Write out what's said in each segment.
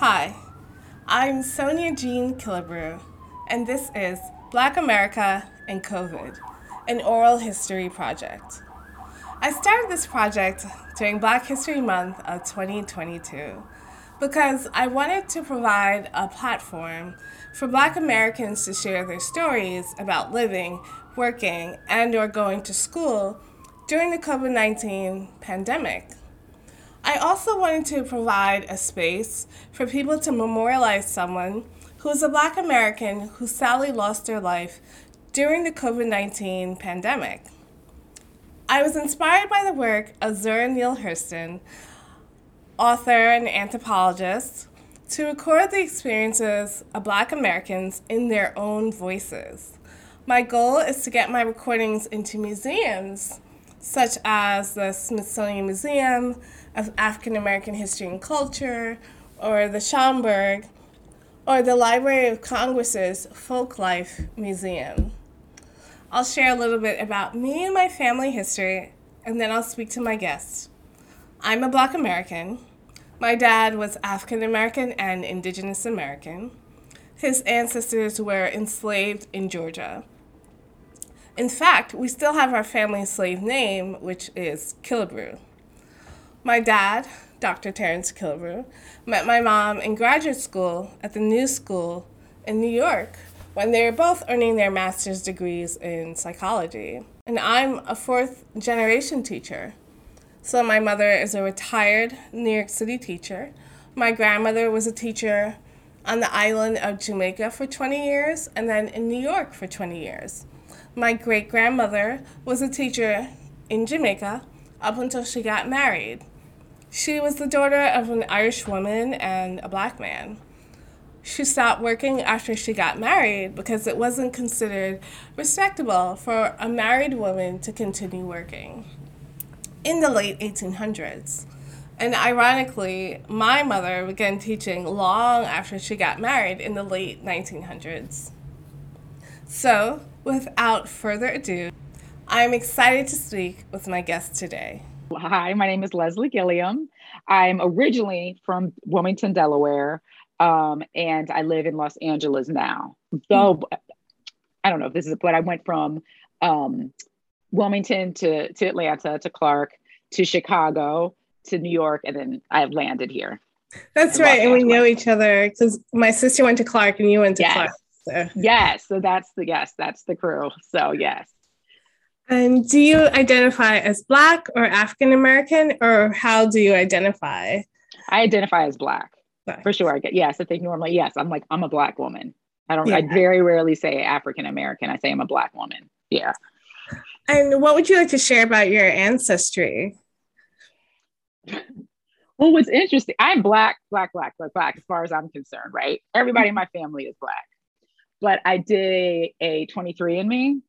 Hi, I'm Sonia Jean Killebrew, and this is Black America and COVID, an oral history project. I started this project during Black History Month of 2022 because I wanted to provide a platform for Black Americans to share their stories about living, working, and or going to school during the COVID-19 pandemic. I also wanted to provide a space for people to memorialize someone who is a Black American who sadly lost their life during the COVID 19 pandemic. I was inspired by the work of Zora Neale Hurston, author and anthropologist, to record the experiences of Black Americans in their own voices. My goal is to get my recordings into museums such as the Smithsonian Museum of African American History and Culture, or the Schomburg, or the Library of Congress's Folklife Museum. I'll share a little bit about me and my family history, and then I'll speak to my guests. I'm a Black American. My dad was African American and Indigenous American. His ancestors were enslaved in Georgia. In fact, we still have our family slave name, which is Killebrew. My dad, Dr. Terrence Killebrew, met my mom in graduate school at the New School in New York when they were both earning their master's degrees in psychology. And I'm a fourth generation teacher. So my mother is a retired New York City teacher. My grandmother was a teacher on the island of Jamaica for 20 years and then in New York for 20 years. My great grandmother was a teacher in Jamaica up until she got married. She was the daughter of an Irish woman and a black man. She stopped working after she got married because it wasn't considered respectable for a married woman to continue working in the late 1800s. And ironically, my mother began teaching long after she got married in the late 1900s. So, without further ado, I am excited to speak with my guest today. Hi, my name is Leslie Gilliam. I'm originally from Wilmington, Delaware, um, and I live in Los Angeles now. Though mm. I don't know if this is, but I went from um, Wilmington to, to Atlanta to Clark to Chicago to New York, and then I have landed here. That's right, and we know each other because my sister went to Clark and you went to yes. Clark. So. Yes, so that's the yes, that's the crew. So yes. And do you identify as Black or African American, or how do you identify? I identify as Black, black. for sure. I get yes. I think normally yes. I'm like I'm a Black woman. I don't. Yeah. I very rarely say African American. I say I'm a Black woman. Yeah. And what would you like to share about your ancestry? Well, what's interesting, I'm black, black, black, black, black, as far as I'm concerned, right? Everybody in my family is black. But I did a 23andMe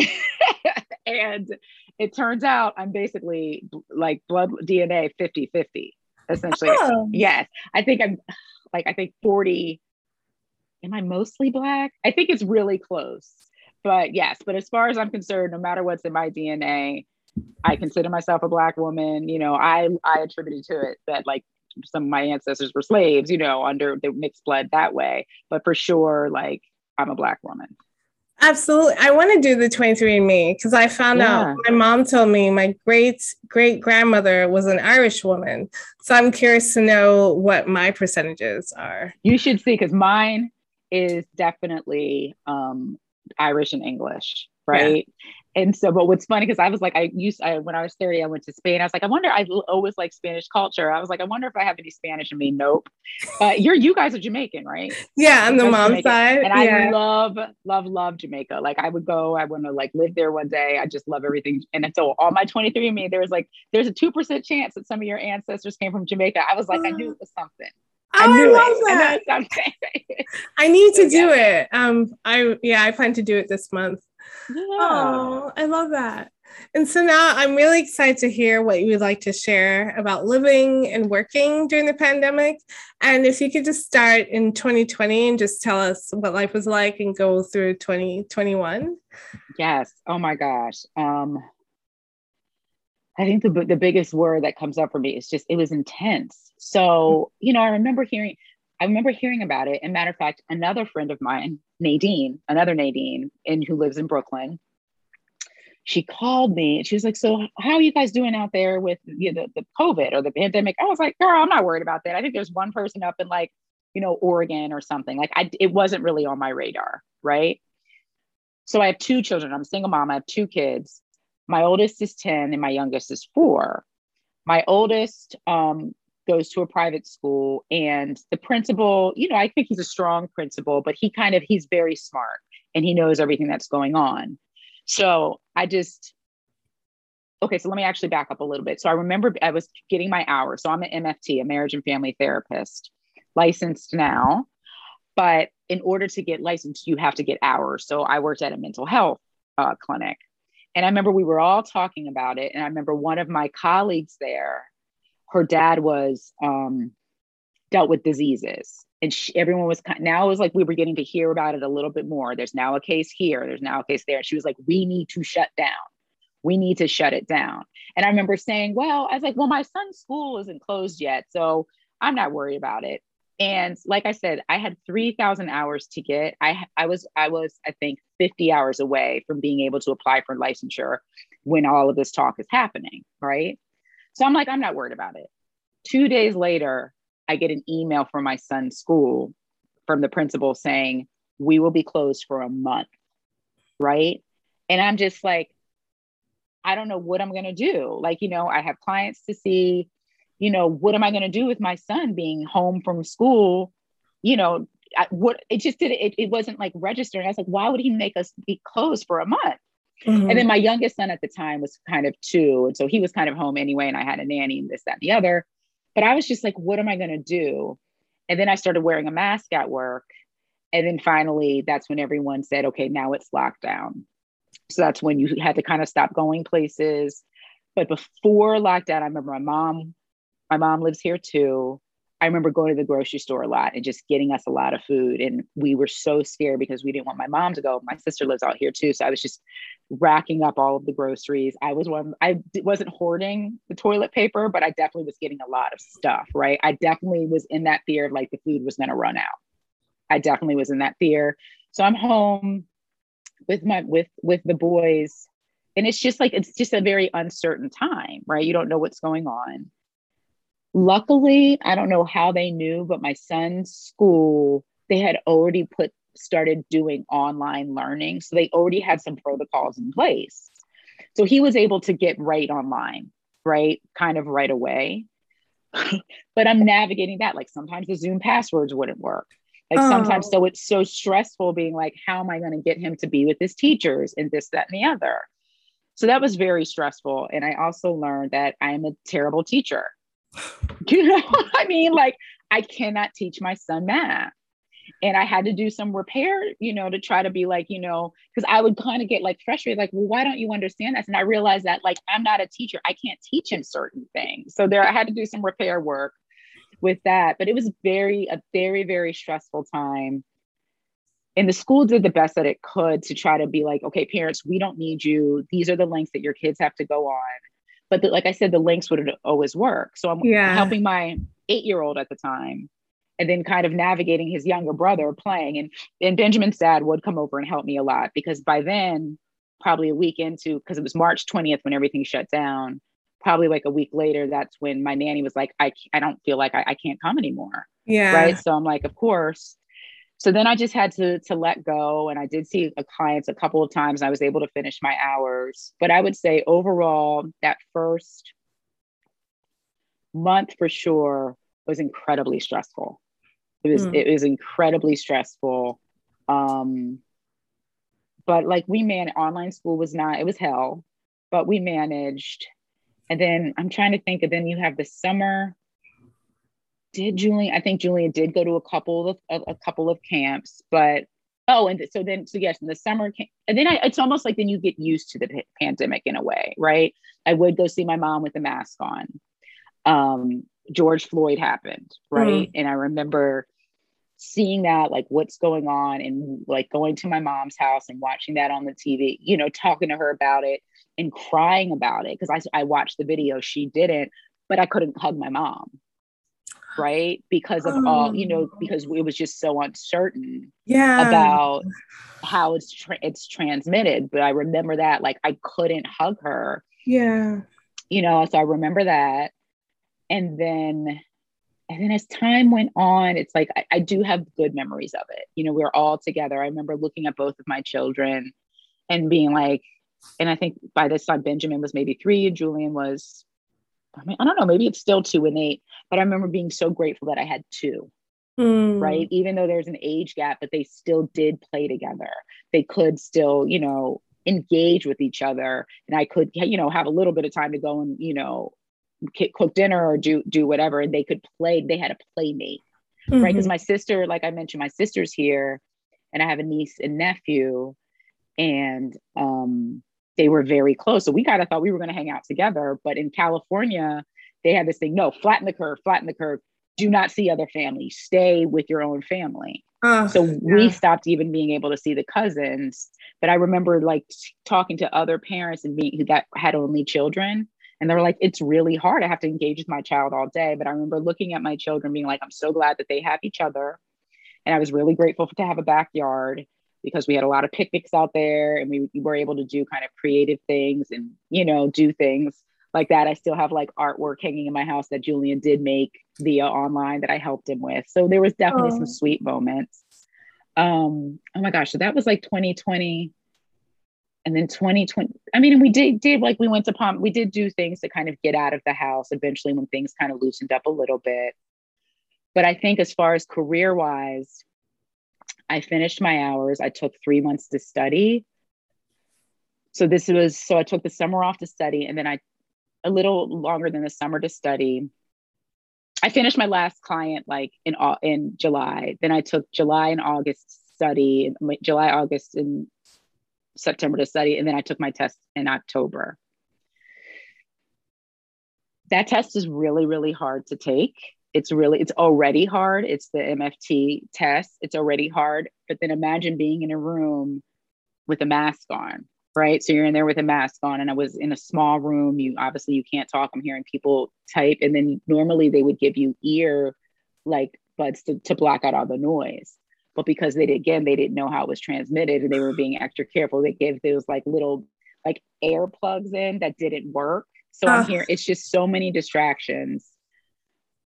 and it turns out I'm basically like blood DNA 50 50, essentially. Oh. Yes. I think I'm like, I think 40. Am I mostly black? I think it's really close. But yes, but as far as I'm concerned, no matter what's in my DNA, I consider myself a black woman. You know, I I attributed to it that like some of my ancestors were slaves, you know, under the mixed blood that way. But for sure, like I'm a black woman. Absolutely. I want to do the 23andMe because I found yeah. out my mom told me my great great grandmother was an Irish woman. So I'm curious to know what my percentages are. You should see because mine is definitely um, Irish and English, right? Yeah and so but what's funny because i was like i used I, when i was 30 i went to spain. I was like i wonder i always like spanish culture. I was like i wonder if i have any spanish in me. Nope. Uh, you're you guys are jamaican right? Yeah on the mom jamaican. side. And yeah. i love love love jamaica. Like i would go i want to like live there one day. I just love everything. And so all my 23 me there was like there's a 2% chance that some of your ancestors came from jamaica. I was like i knew it was something. Oh, I, knew I love it. that. I need to do it. Um, I yeah, I plan to do it this month. Yeah. Oh, I love that. And so now I'm really excited to hear what you would like to share about living and working during the pandemic. And if you could just start in 2020 and just tell us what life was like and go through 2021. Yes. Oh my gosh. Um I think the the biggest word that comes up for me is just it was intense. So, you know, I remember hearing I remember hearing about it. And matter of fact, another friend of mine, Nadine, another Nadine, and who lives in Brooklyn, she called me and she was like, So how are you guys doing out there with you know, the, the COVID or the pandemic? I was like, girl, I'm not worried about that. I think there's one person up in like, you know, Oregon or something. Like I it wasn't really on my radar, right? So I have two children. I'm a single mom. I have two kids. My oldest is 10 and my youngest is four. My oldest um, goes to a private school and the principal, you know, I think he's a strong principal, but he kind of, he's very smart and he knows everything that's going on. So I just, okay, so let me actually back up a little bit. So I remember I was getting my hours. So I'm an MFT, a marriage and family therapist, licensed now. But in order to get licensed, you have to get hours. So I worked at a mental health uh, clinic. And I remember we were all talking about it. And I remember one of my colleagues there, her dad was um, dealt with diseases. And she, everyone was now it was like we were getting to hear about it a little bit more. There's now a case here, there's now a case there. She was like, we need to shut down. We need to shut it down. And I remember saying, well, I was like, well, my son's school isn't closed yet. So I'm not worried about it. And like I said, I had 3,000 hours to get. I, I was, I was, I think 50 hours away from being able to apply for licensure when all of this talk is happening. Right. So I'm like, I'm not worried about it. Two days later, I get an email from my son's school from the principal saying, we will be closed for a month. Right. And I'm just like, I don't know what I'm going to do. Like, you know, I have clients to see, you know, what am I going to do with my son being home from school? You know, I, what it just did it, it wasn't like registering. I was like, why would he make us be closed for a month? Mm-hmm. And then my youngest son at the time was kind of two. And so he was kind of home anyway. And I had a nanny and this, that, and the other. But I was just like, what am I going to do? And then I started wearing a mask at work. And then finally, that's when everyone said, okay, now it's lockdown. So that's when you had to kind of stop going places. But before lockdown, I remember my mom, my mom lives here too. I remember going to the grocery store a lot and just getting us a lot of food. And we were so scared because we didn't want my mom to go. My sister lives out here too. So I was just racking up all of the groceries. I was one, I wasn't hoarding the toilet paper, but I definitely was getting a lot of stuff, right? I definitely was in that fear of like the food was going to run out. I definitely was in that fear. So I'm home with my, with, with the boys. And it's just like, it's just a very uncertain time, right? You don't know what's going on Luckily, I don't know how they knew, but my son's school, they had already put started doing online learning. So they already had some protocols in place. So he was able to get right online, right? Kind of right away. but I'm navigating that. Like sometimes the Zoom passwords wouldn't work. Like sometimes, oh. so it's so stressful being like, how am I going to get him to be with his teachers and this, that, and the other? So that was very stressful. And I also learned that I am a terrible teacher. You know what I mean? Like, I cannot teach my son math. And I had to do some repair, you know, to try to be like, you know, because I would kind of get like frustrated, like, well, why don't you understand this? And I realized that, like, I'm not a teacher. I can't teach him certain things. So there, I had to do some repair work with that. But it was very, a very, very stressful time. And the school did the best that it could to try to be like, okay, parents, we don't need you. These are the links that your kids have to go on but the, like I said, the links would always work. So I'm yeah. helping my eight year old at the time and then kind of navigating his younger brother playing. And, and Benjamin's dad would come over and help me a lot because by then, probably a week into, because it was March 20th when everything shut down, probably like a week later, that's when my nanny was like, I, I don't feel like I, I can't come anymore. Yeah. Right. So I'm like, of course so then I just had to to let go, and I did see a clients a couple of times. And I was able to finish my hours, but I would say overall that first month for sure was incredibly stressful. It was mm. it was incredibly stressful. Um, but like we man online school was not it was hell, but we managed. And then I'm trying to think. And then you have the summer did Julian? I think Julian did go to a couple of a, a couple of camps, but oh, and so then so yes, in the summer camp, and then I, it's almost like then you get used to the p- pandemic in a way, right? I would go see my mom with the mask on. Um, George Floyd happened, right? Mm. And I remember seeing that, like what's going on, and like going to my mom's house and watching that on the TV, you know, talking to her about it. and crying about it because I, I watched the video she didn't but i couldn't hug my mom right? Because of all you know oh. because it was just so uncertain yeah. about how it's tra- it's transmitted but i remember that like i couldn't hug her. Yeah. You know so i remember that. And then and then as time went on it's like I, I do have good memories of it. You know we are all together. I remember looking at both of my children and being like and i think by this time benjamin was maybe three and julian was i mean i don't know maybe it's still two and eight but i remember being so grateful that i had two Mm. right even though there's an age gap but they still did play together they could still you know engage with each other and i could you know have a little bit of time to go and you know cook dinner or do do whatever and they could play they had a playmate mm-hmm. right because my sister like i mentioned my sister's here and i have a niece and nephew and um they were very close. So we kind of thought we were going to hang out together but in california they had this thing no flatten the curve flatten the curve. Do not see other families stay with your own family. So yeah. we stopped even being able to see the cousins but i remember like talking to other parents and being that had only children and they were like it's really hard. I have to engage with my child all day. But i remember looking at my children being like i'm so glad that they have each other and i was really grateful to have a backyard because we had a lot of picnics out there and we, we were able to do kind of creative things and you know do things like that. I still have like artwork hanging in my house that Julian did make via online that I helped him with. So there was definitely oh. some sweet moments. Um, oh my gosh, so that was like 2020. And then 2020, I mean, we did did like we went to Palm, we did do things to kind of get out of the house eventually when things kind of loosened up a little bit. But I think as far as career wise, I finished my hours. I took three months to study. So this was so I took the summer off to study, and then I a little longer than the summer to study. I finished my last client like in in July. Then I took July and August study, July, August, and September to study, and then I took my test in October. That test is really, really hard to take. It's really, it's already hard. It's the MFT test. It's already hard. But then imagine being in a room with a mask on right? So you're in there with a mask on, and I was in a small room. You obviously you can't talk. I'm hearing people type, and then normally they would give you ear like buds to, to block out all the noise. But because they did again, they didn't know how it was transmitted, and they were being extra careful. They gave those like little like air plugs in that didn't work. So I'm here. It's just so many distractions.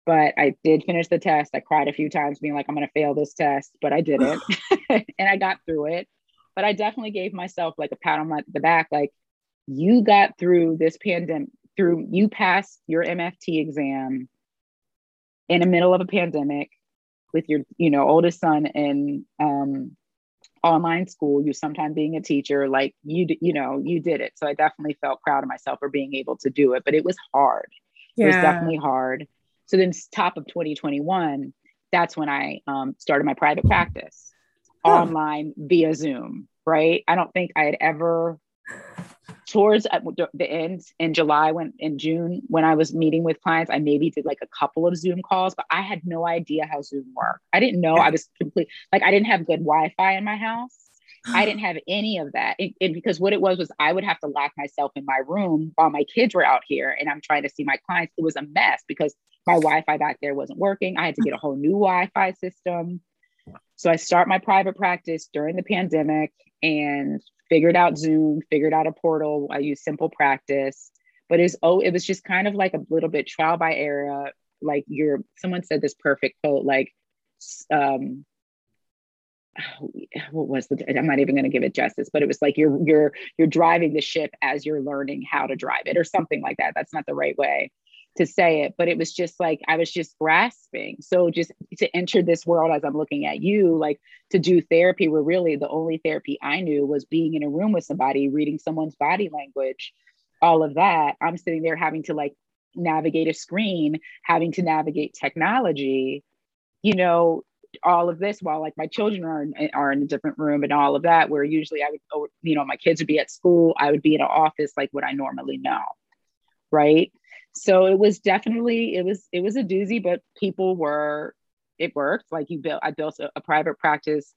But I did finish the test. I cried a few times, being like, I'm going to fail this test, but I didn't. and I got through it but I definitely gave myself like a pat on my, the back, like you got through this pandemic, through you passed your MFT exam in the middle of a pandemic with your, you know, oldest son in um, online school. You sometimes being a teacher, like you, you know, you did it. So I definitely felt proud of myself for being able to do it, but it was hard. Yeah. It was definitely hard. So then, top of 2021, that's when I um, started my private practice online via Zoom, right? I don't think I had ever towards at the end in July when in June when I was meeting with clients, I maybe did like a couple of Zoom calls, but I had no idea how Zoom worked. I didn't know I was complete like I didn't have good Wi-Fi in my house. I didn't have any of that. And, and, because what it was was I would have to lock myself in my room while my kids were out here and I'm trying to see my clients. It was a mess because my Wi-Fi back there wasn't working. I had to get a whole new Wi-Fi system. So I start my private practice during the pandemic and figured out Zoom, figured out a portal. I use Simple Practice, but it's oh, it was just kind of like a little bit trial by error. Like you're, someone said this perfect quote, like, um, what was the? I'm not even going to give it justice, but it was like you're you're you're driving the ship as you're learning how to drive it, or something like that. That's not the right way to say it, but it was just like I was just grasping. So just to enter this world as I'm looking at you, like to do therapy, where really the only therapy I knew was being in a room with somebody, reading someone's body language, all of that. I'm sitting there having to like navigate a screen, having to navigate technology, you know, all of this while like my children are in, eh, are in a different room and all of that, where usually I would, oh, you know, my kids would be at school, I would be in an office like what I normally know. Right so it was definitely it was it was a doozy but people were it worked like you built i built a, a private practice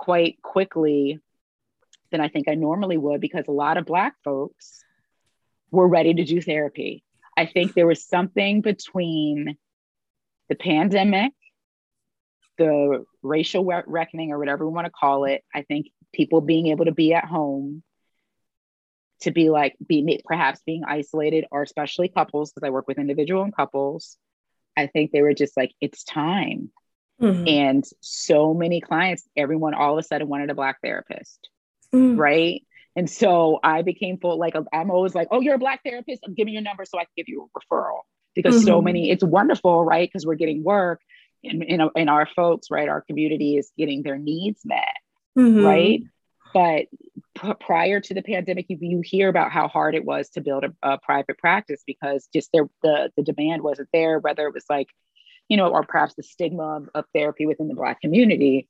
quite quickly than I think I normally would because a lot of Black folks were ready to do therapy. I think there was something between the pandemic, the racial reckoning, or whatever we want to call it. I think people being able to be at home, to be like, be perhaps being isolated, or especially couples, because I work with individual and couples. I think they were just like, it's time. Mm-hmm. And so many clients, everyone all of a sudden wanted a Black therapist, mm-hmm. right? And so I became full, like, I'm always like, oh, you're a Black therapist. I'm give me your number so I can give you a referral. Because mm-hmm. so many, it's wonderful, right? Because we're getting work and, and, and our folks, right? Our community is getting their needs met, mm-hmm. right? But p- prior to the pandemic, you, you hear about how hard it was to build a, a private practice because just there, the, the demand wasn't there, whether it was like, you know, or perhaps the stigma of, of therapy within the Black community.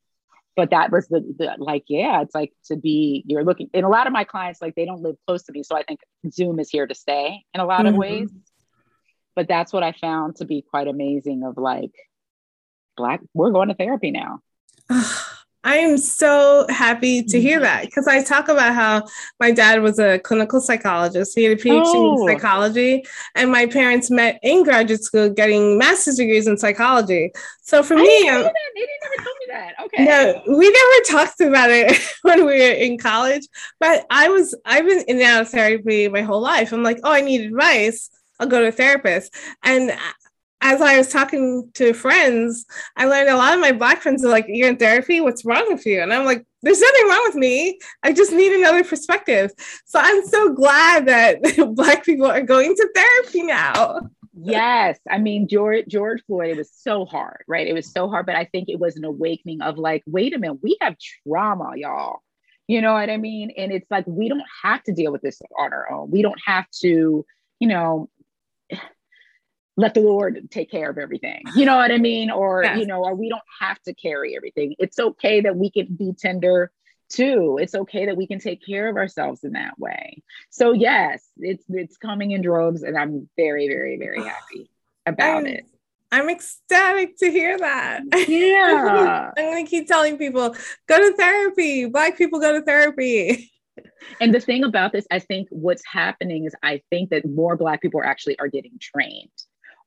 But that was the, the like, yeah, it's like to be, you're looking, and a lot of my clients, like, they don't live close to me. So I think Zoom is here to stay in a lot mm-hmm. of ways. But that's what I found to be quite amazing of like, Black, we're going to therapy now. I am so happy to hear mm-hmm. that because I talk about how my dad was a clinical psychologist. He had a PhD oh. in psychology, and my parents met in graduate school getting master's degrees in psychology. So for I me, um, they didn't never told me that. Okay. No, we never talked about it when we were in college. But I was I've been in and out of therapy my whole life. I'm like, oh, I need advice. I'll go to a therapist. And as I was talking to friends, I learned a lot of my black friends are like, You're in therapy? What's wrong with you? And I'm like, There's nothing wrong with me. I just need another perspective. So I'm so glad that black people are going to therapy now. yes. I mean, George George Floyd, it was so hard, right? It was so hard, but I think it was an awakening of like, wait a minute, we have trauma, y'all. You know what I mean? And it's like we don't have to deal with this on our own. We don't have to, you know, let the Lord take care of everything. You know what I mean? Or, yes. you know, or we don't have to carry everything. It's okay that we can be tender too. It's okay that we can take care of ourselves in that way. So yes, it's it's coming in droves and I'm very, very, very happy about I'm, it. I'm ecstatic to hear that. Yeah. I'm gonna keep telling people, go to therapy. Black people go to therapy. And the thing about this, I think what's happening is I think that more Black people are actually are getting trained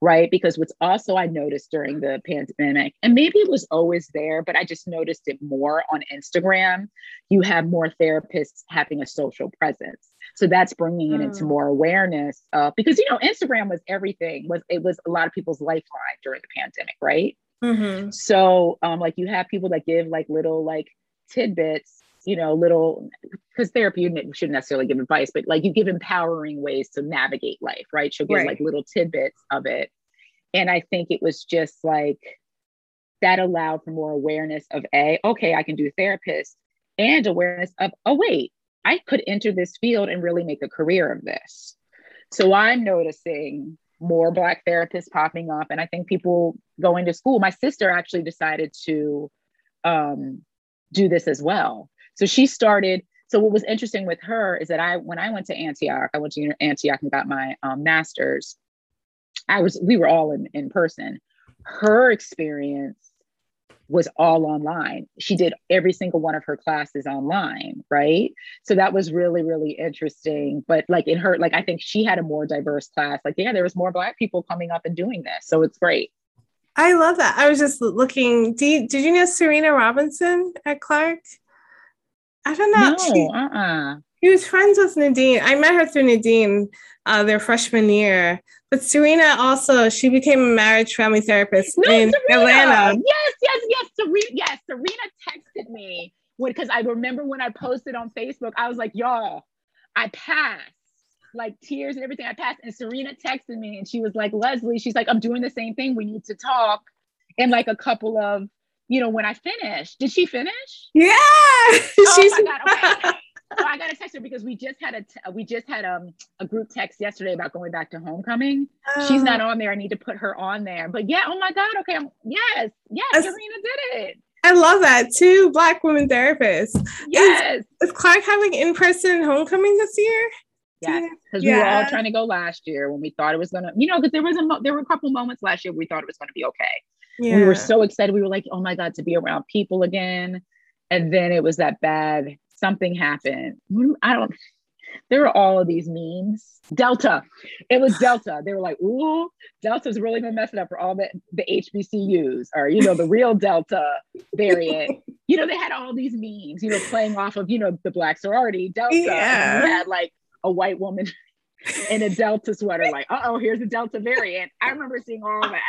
right? Because what's also I noticed during the pandemic, and maybe it was always there, but I just noticed it more on Instagram. You have more therapists having a social presence. So that's bringing it into hmm. more awareness uh, because you know Instagram was everything was it was a lot of people's lifeline during the pandemic, right? Mm-hmm. So um, like you have people that give like little like tidbits you know, little because therapy you shouldn't necessarily give advice, but like you give empowering ways to navigate life, right? She'll give right. like little tidbits of it. And I think it was just like that allowed for more awareness of a, okay, I can do therapist and awareness of, oh, wait, I could enter this field and really make a career of this. So I'm noticing more Black therapists popping up. And I think people going to school. My sister actually decided to um, do this as well. So she started. So what was interesting with her is that I, when I went to Antioch, I went to Antioch and got my um, master's. I was, we were all in, in person. Her experience was all online. She did every single one of her classes online, right? So that was really, really interesting. But like in her, like I think she had a more diverse class. Like, yeah, there was more Black people coming up and doing this. So it's great. I love that. I was just looking. Did, did you know Serena Robinson at Clark? I don't know. No, she, uh-uh. He was friends with Nadine. I met her through Nadine, uh, their freshman year. But Serena also, she became a marriage family therapist no, in Serena. Atlanta. Yes, yes, yes. Serena, yes, Serena texted me because I remember when I posted on Facebook, I was like, y'all, I passed. Like tears and everything I passed. And Serena texted me and she was like, Leslie, she's like, I'm doing the same thing. We need to talk in like a couple of you know, when I finished. Did she finish? Yeah. Oh She's- my god. Okay. so I got to text her because we just had a t- we just had um a group text yesterday about going back to homecoming. Oh. She's not oh. on there. I need to put her on there. But yeah, oh my god. Okay, I'm, yes, yes, Serena did it. I love that. Two black women therapists. Yes. Is, is Clark having in person homecoming this year? Yes, because yeah. we were all trying to go last year when we thought it was gonna, you know, because there was a mo- there were a couple moments last year we thought it was gonna be okay. Yeah. We were so excited. We were like, oh my God, to be around people again. And then it was that bad something happened. I don't there were all of these memes. Delta. It was Delta. They were like, ooh, Delta's really been messing up for all the, the HBCUs or you know, the real Delta variant. you know, they had all these memes, you know, playing off of, you know, the black sorority, Delta. Yeah. And you had like a white woman in a Delta sweater, like, uh-oh, here's a Delta variant. I remember seeing all that.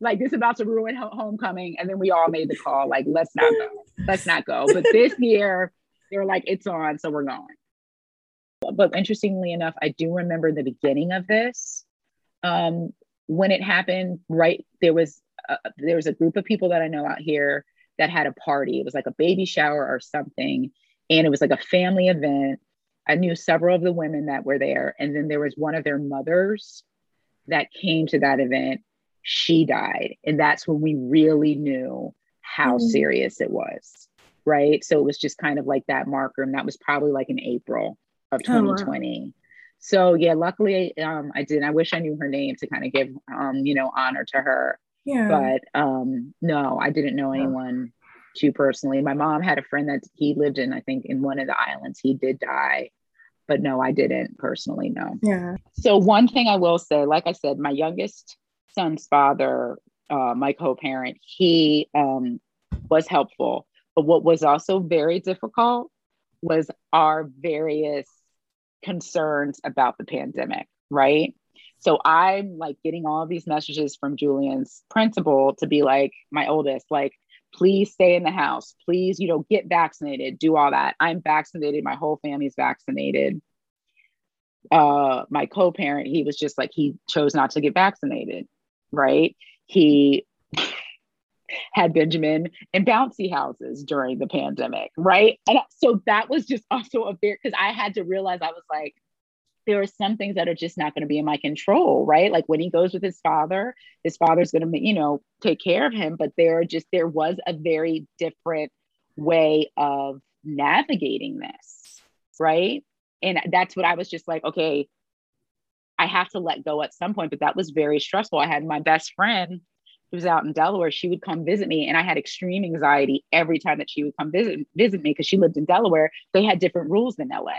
Like this is about to ruin homecoming. And then we all made the call, like, let's not go. Let's not go. But this year, they were like, it's on, so we're going but interestingly enough, I do remember the beginning of this. Um, when it happened, right there was a, there was a group of people that I know out here that had a party. It was like a baby shower or something, and it was like a family event. I knew several of the women that were there, and then there was one of their mothers that came to that event. She died, and that's when we really knew how mm-hmm. serious it was. Right. So it was just kind of like that marker, and that was probably like in April of 2020. Oh, wow. So yeah, luckily um, I did. I wish I knew her name to kind of give um, you know honor to her. Yeah. But um, no, I didn't know anyone too personally. My mom had a friend that he lived in, I think, in one of the islands. He did die, but no, I didn't personally. No. Yeah. So one thing I will say, like I said, my youngest son's father, uh, my co-parent, he um, was helpful. But what was also very difficult was our various concerns about the pandemic, right? So I'm like getting all these messages from Julian's principal to be like, my oldest, like, please stay in the house. Please, you know, get vaccinated, do all that. I'm vaccinated. My whole family's vaccinated. Uh, my co-parent, he was just like, he chose not to get vaccinated, right? He had Benjamin in bouncy houses during the pandemic, right? And so that was just also a very because I had to realize I was like, there are some things that are just not going to be in my control, right? Like when he goes with his father, his father's going to, you know, take care of him. But there just there was a very different way of navigating this, right? And that's what I was just like, okay, I have to let go at some point. But that was very stressful. I had my best friend who was out in Delaware, she would come visit me. And I had extreme anxiety every time that she would come visit, visit me because she lived in Delaware. They had different rules than LA.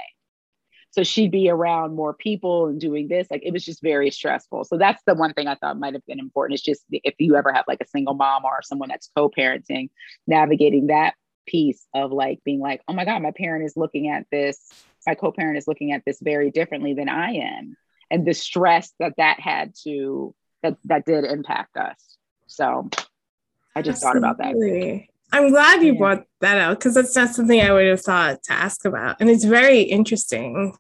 So she'd be around more people and doing this. Like it was just very stressful. So that's the one thing I thought might have been important. It's just if you ever have like a single mom or someone that's co parenting, navigating that piece of like being like, oh my God, my parent is looking at this, my co parent is looking at this very differently than I am. And the stress that that had to, that, that did impact us. So I just Absolutely. thought about that. I'm glad you yeah. brought that out because that's not something I would have thought to ask about. And it's very interesting.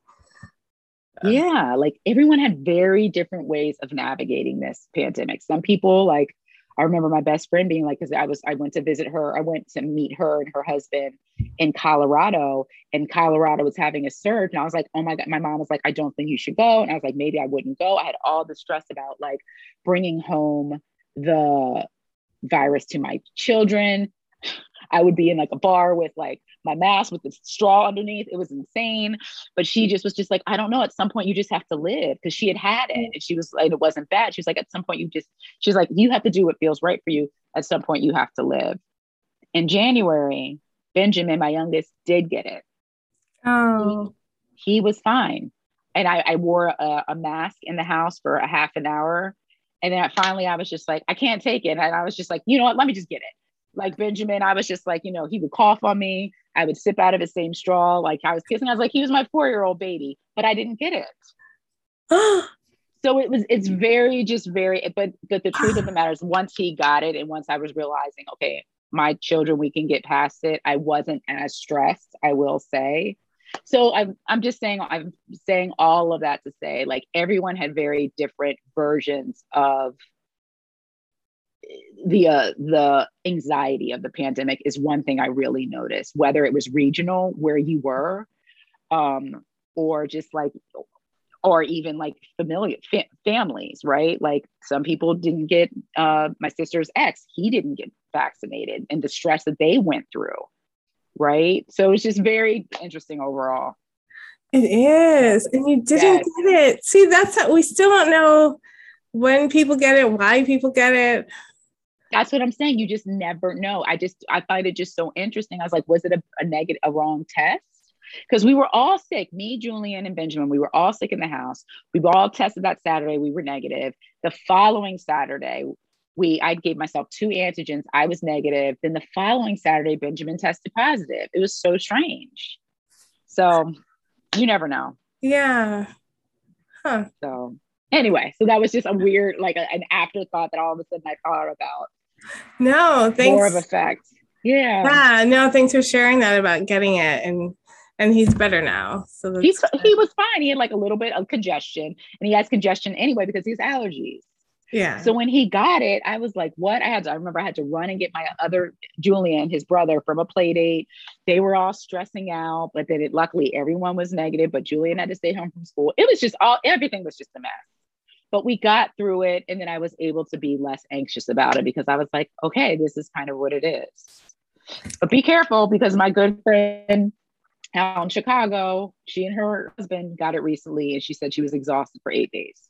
Yeah, like everyone had very different ways of navigating this pandemic. Some people like I remember my best friend being like, because I was, I went to visit her, I went to meet her and her husband in Colorado, and Colorado was having a surge. And I was like, oh my God, my mom was like, I don't think you should go. And I was like, maybe I wouldn't go. I had all the stress about like bringing home the virus to my children. I would be in like a bar with like my mask with the straw underneath. It was insane. But she just was just like, I don't know. At some point, you just have to live because she had had it and she was like, it wasn't bad. She was like, at some point, you just, she's like, you have to do what feels right for you. At some point, you have to live. In January, Benjamin, my youngest, did get it. Oh. He, he was fine. And I, I wore a, a mask in the house for a half an hour and then finally, I was just like, I can't take it. And I was just like, you know what? Let me just get it. Like Benjamin, I was just like, you know, he would cough on me. I would sip out of the same straw. Like I was kissing. I was like, he was my four year old baby, but I didn't get it. so it was, it's very, just very, but, but the truth of the matter is once he got it and once I was realizing, okay, my children, we can get past it. I wasn't as stressed, I will say. So I'm I'm just saying I'm saying all of that to say like everyone had very different versions of the uh, the anxiety of the pandemic is one thing I really noticed whether it was regional where you were um or just like or even like familiar fa- families right like some people didn't get uh my sister's ex he didn't get vaccinated and the stress that they went through right? So it's just very interesting overall. It is. And you didn't yes. get it. See, that's how we still don't know when people get it, why people get it. That's what I'm saying. You just never know. I just I find it just so interesting. I was like, was it a, a negative, a wrong test? because we were all sick. Me, Julian, and Benjamin, we were all sick in the house. We all tested that Saturday. We were negative. The following Saturday, we I gave myself two antigens. I was negative. Then the following Saturday, Benjamin tested positive. It was so strange. So you never know. Yeah. Huh. So anyway, so that was just a weird, like a, an afterthought that all of a sudden I thought about. No, thanks. More of effect. Yeah. Yeah. No, thanks for sharing that about getting it and and he's better now. So he's he was fine. He had like a little bit of congestion, and he has congestion anyway because he has allergies. Yeah. So when he got it, I was like, what? I had to, I remember I had to run and get my other Julian, his brother, from a play date. They were all stressing out, but then it luckily everyone was negative, but Julian had to stay home from school. It was just all everything was just a mess. But we got through it, and then I was able to be less anxious about it because I was like, okay, this is kind of what it is. But be careful because my good friend out in Chicago, she and her husband got it recently, and she said she was exhausted for eight days.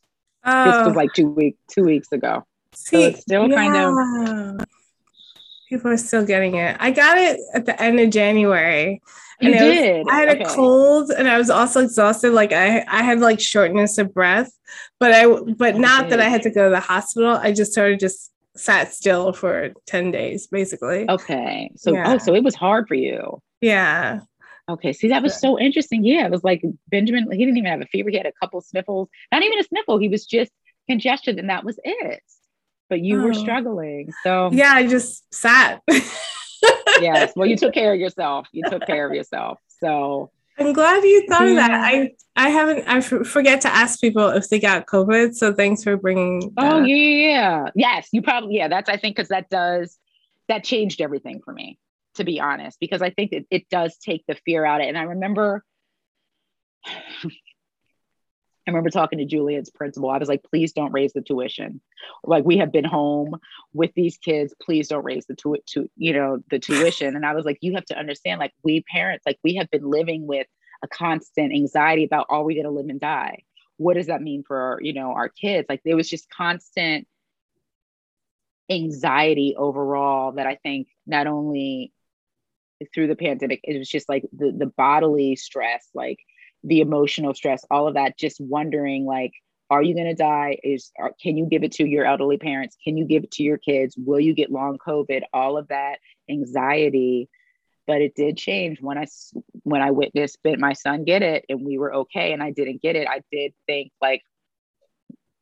Oh. This was oh. like two weeks two weeks ago. See, so it's still yeah. kind of people are still getting it. I got it at the end of January. You and did. Was, I had okay. a cold and I was also exhausted. Like I, I had like shortness of breath, but I, but oh, not that I had to go to the hospital. I just sort of just sat still for 10 days basically. Okay. So, oh, yeah. oh, so it was hard for you. Yeah. Okay, see, that was so interesting. Yeah, it was like Benjamin, he didn't even have a fever. He had a couple sniffles, not even a sniffle. He was just congested, and that was it. But you oh. were struggling. So, yeah, I just sat. yes. Well, you took care of yourself. You took care of yourself. So, I'm glad you thought yeah. of that. I I haven't. I f- forget to ask people if they got COVID. So thanks for bringing. Oh yeah, yeah, yes. You probably yeah. That's I think because that does that changed everything for me to be honest, because I think it, it does take the fear out of it. And I remember, I remember talking to Julian's principal. I was like, please don't raise the tuition. Like we have been home with these kids. Please don't raise the tu-, tu- you know, the tuition. And I was like, you have to understand, like we parents, like we have been living with a constant anxiety about are we to live and die? What does that mean for, you know, our kids? Like there was just constant anxiety overall that I think not only through the pandemic it was just like the the bodily stress like the emotional stress all of that just wondering like are you going to die? Is can you give it to your elderly parents? Can you give it to your kids? Will you get long covid? All of that anxiety. But it did change. When i when i witnessed my son get it? and we were okay and i didn't get it i did think like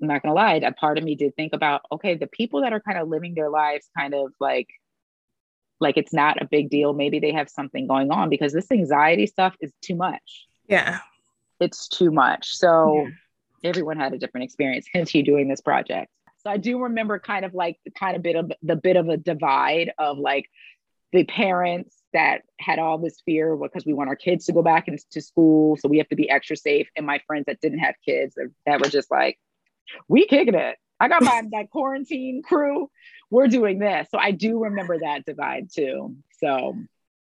i'm not gonna lie a part of me did think about okay the people that are kind of living their lives kind of like like it's not a big deal. Maybe they have something going on because this anxiety stuff is too much. Yeah. It's too much. So yeah. everyone had a different experience, hence you doing this project. So I do remember kind of like the kind of bit of the bit of a divide of like the parents that had all this fear because we want our kids to go back into school. So we have to be extra safe. And my friends that didn't have kids that were just like, we kicking it. I got my that quarantine crew we're doing this. So I do remember that divide too. So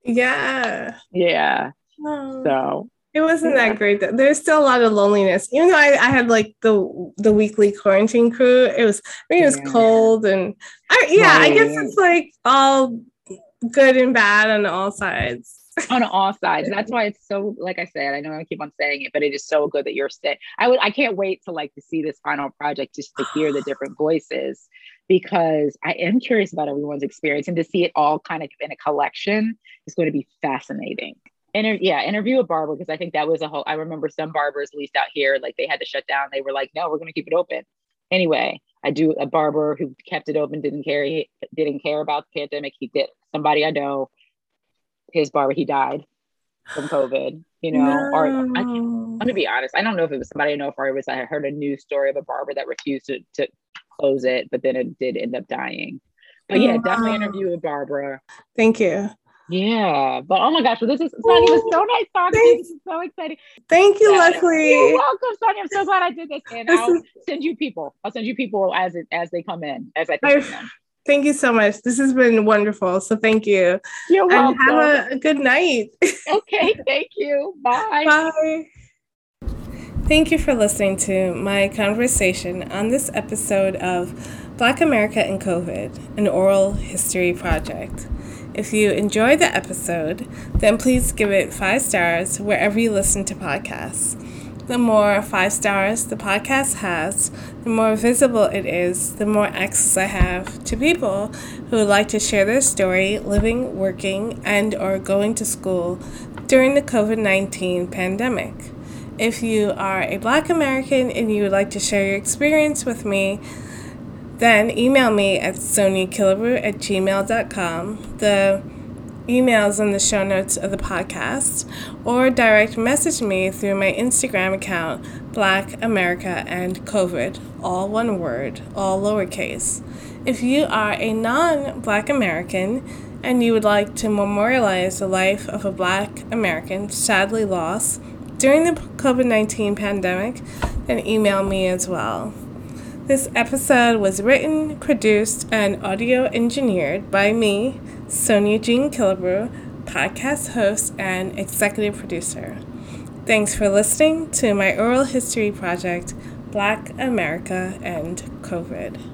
yeah. Yeah. Oh. So it wasn't yeah. that great. There's still a lot of loneliness. Even though I, I had like the the weekly quarantine crew, it was I mean it was yeah. cold and I yeah, right. I guess it's like all good and bad on all sides. on all sides. That's why it's so like I said, I know I keep on saying it, but it is so good that you're staying. I would I can't wait to like to see this final project just to hear the different voices because I am curious about everyone's experience and to see it all kind of in a collection is going to be fascinating. Inter- yeah, interview a barber because I think that was a whole. I remember some barbers, at least out here, like they had to shut down. They were like, "No, we're going to keep it open." Anyway, I do a barber who kept it open, didn't care, he didn't care about the pandemic. He did somebody I know, his barber, he died from COVID. You know, no. or I, am gonna be honest, I don't know if it was somebody I know, or it was I heard a news story of a barber that refused to, to close it, but then it did end up dying. But yeah, oh, definitely interview with Barbara. Thank you. Yeah, but oh my gosh, well, this is Sonia. It was so nice talking to you. This is so exciting. Thank you. Leslie. You're welcome, Sonia. I'm so glad I did this, and this I'll is... send you people. I'll send you people as it as they come in, as I think Thank you so much. This has been wonderful. So thank you. You're welcome. And have a, a good night. okay, thank you. Bye. Bye. Thank you for listening to my conversation on this episode of Black America and COVID, an oral history project. If you enjoyed the episode, then please give it five stars wherever you listen to podcasts. The more five stars the podcast has, the more visible it is, the more access I have to people who would like to share their story living, working, and or going to school during the COVID-19 pandemic. If you are a black American and you would like to share your experience with me, then email me at soniakillebrew at gmail.com. The emails in the show notes of the podcast, or direct message me through my Instagram account, Black America and COVID, all one word, all lowercase. If you are a non Black American and you would like to memorialize the life of a Black American sadly lost during the COVID 19 pandemic, then email me as well. This episode was written, produced, and audio engineered by me, Sonia Jean Killebrew, podcast host and executive producer. Thanks for listening to my oral history project, Black America and COVID.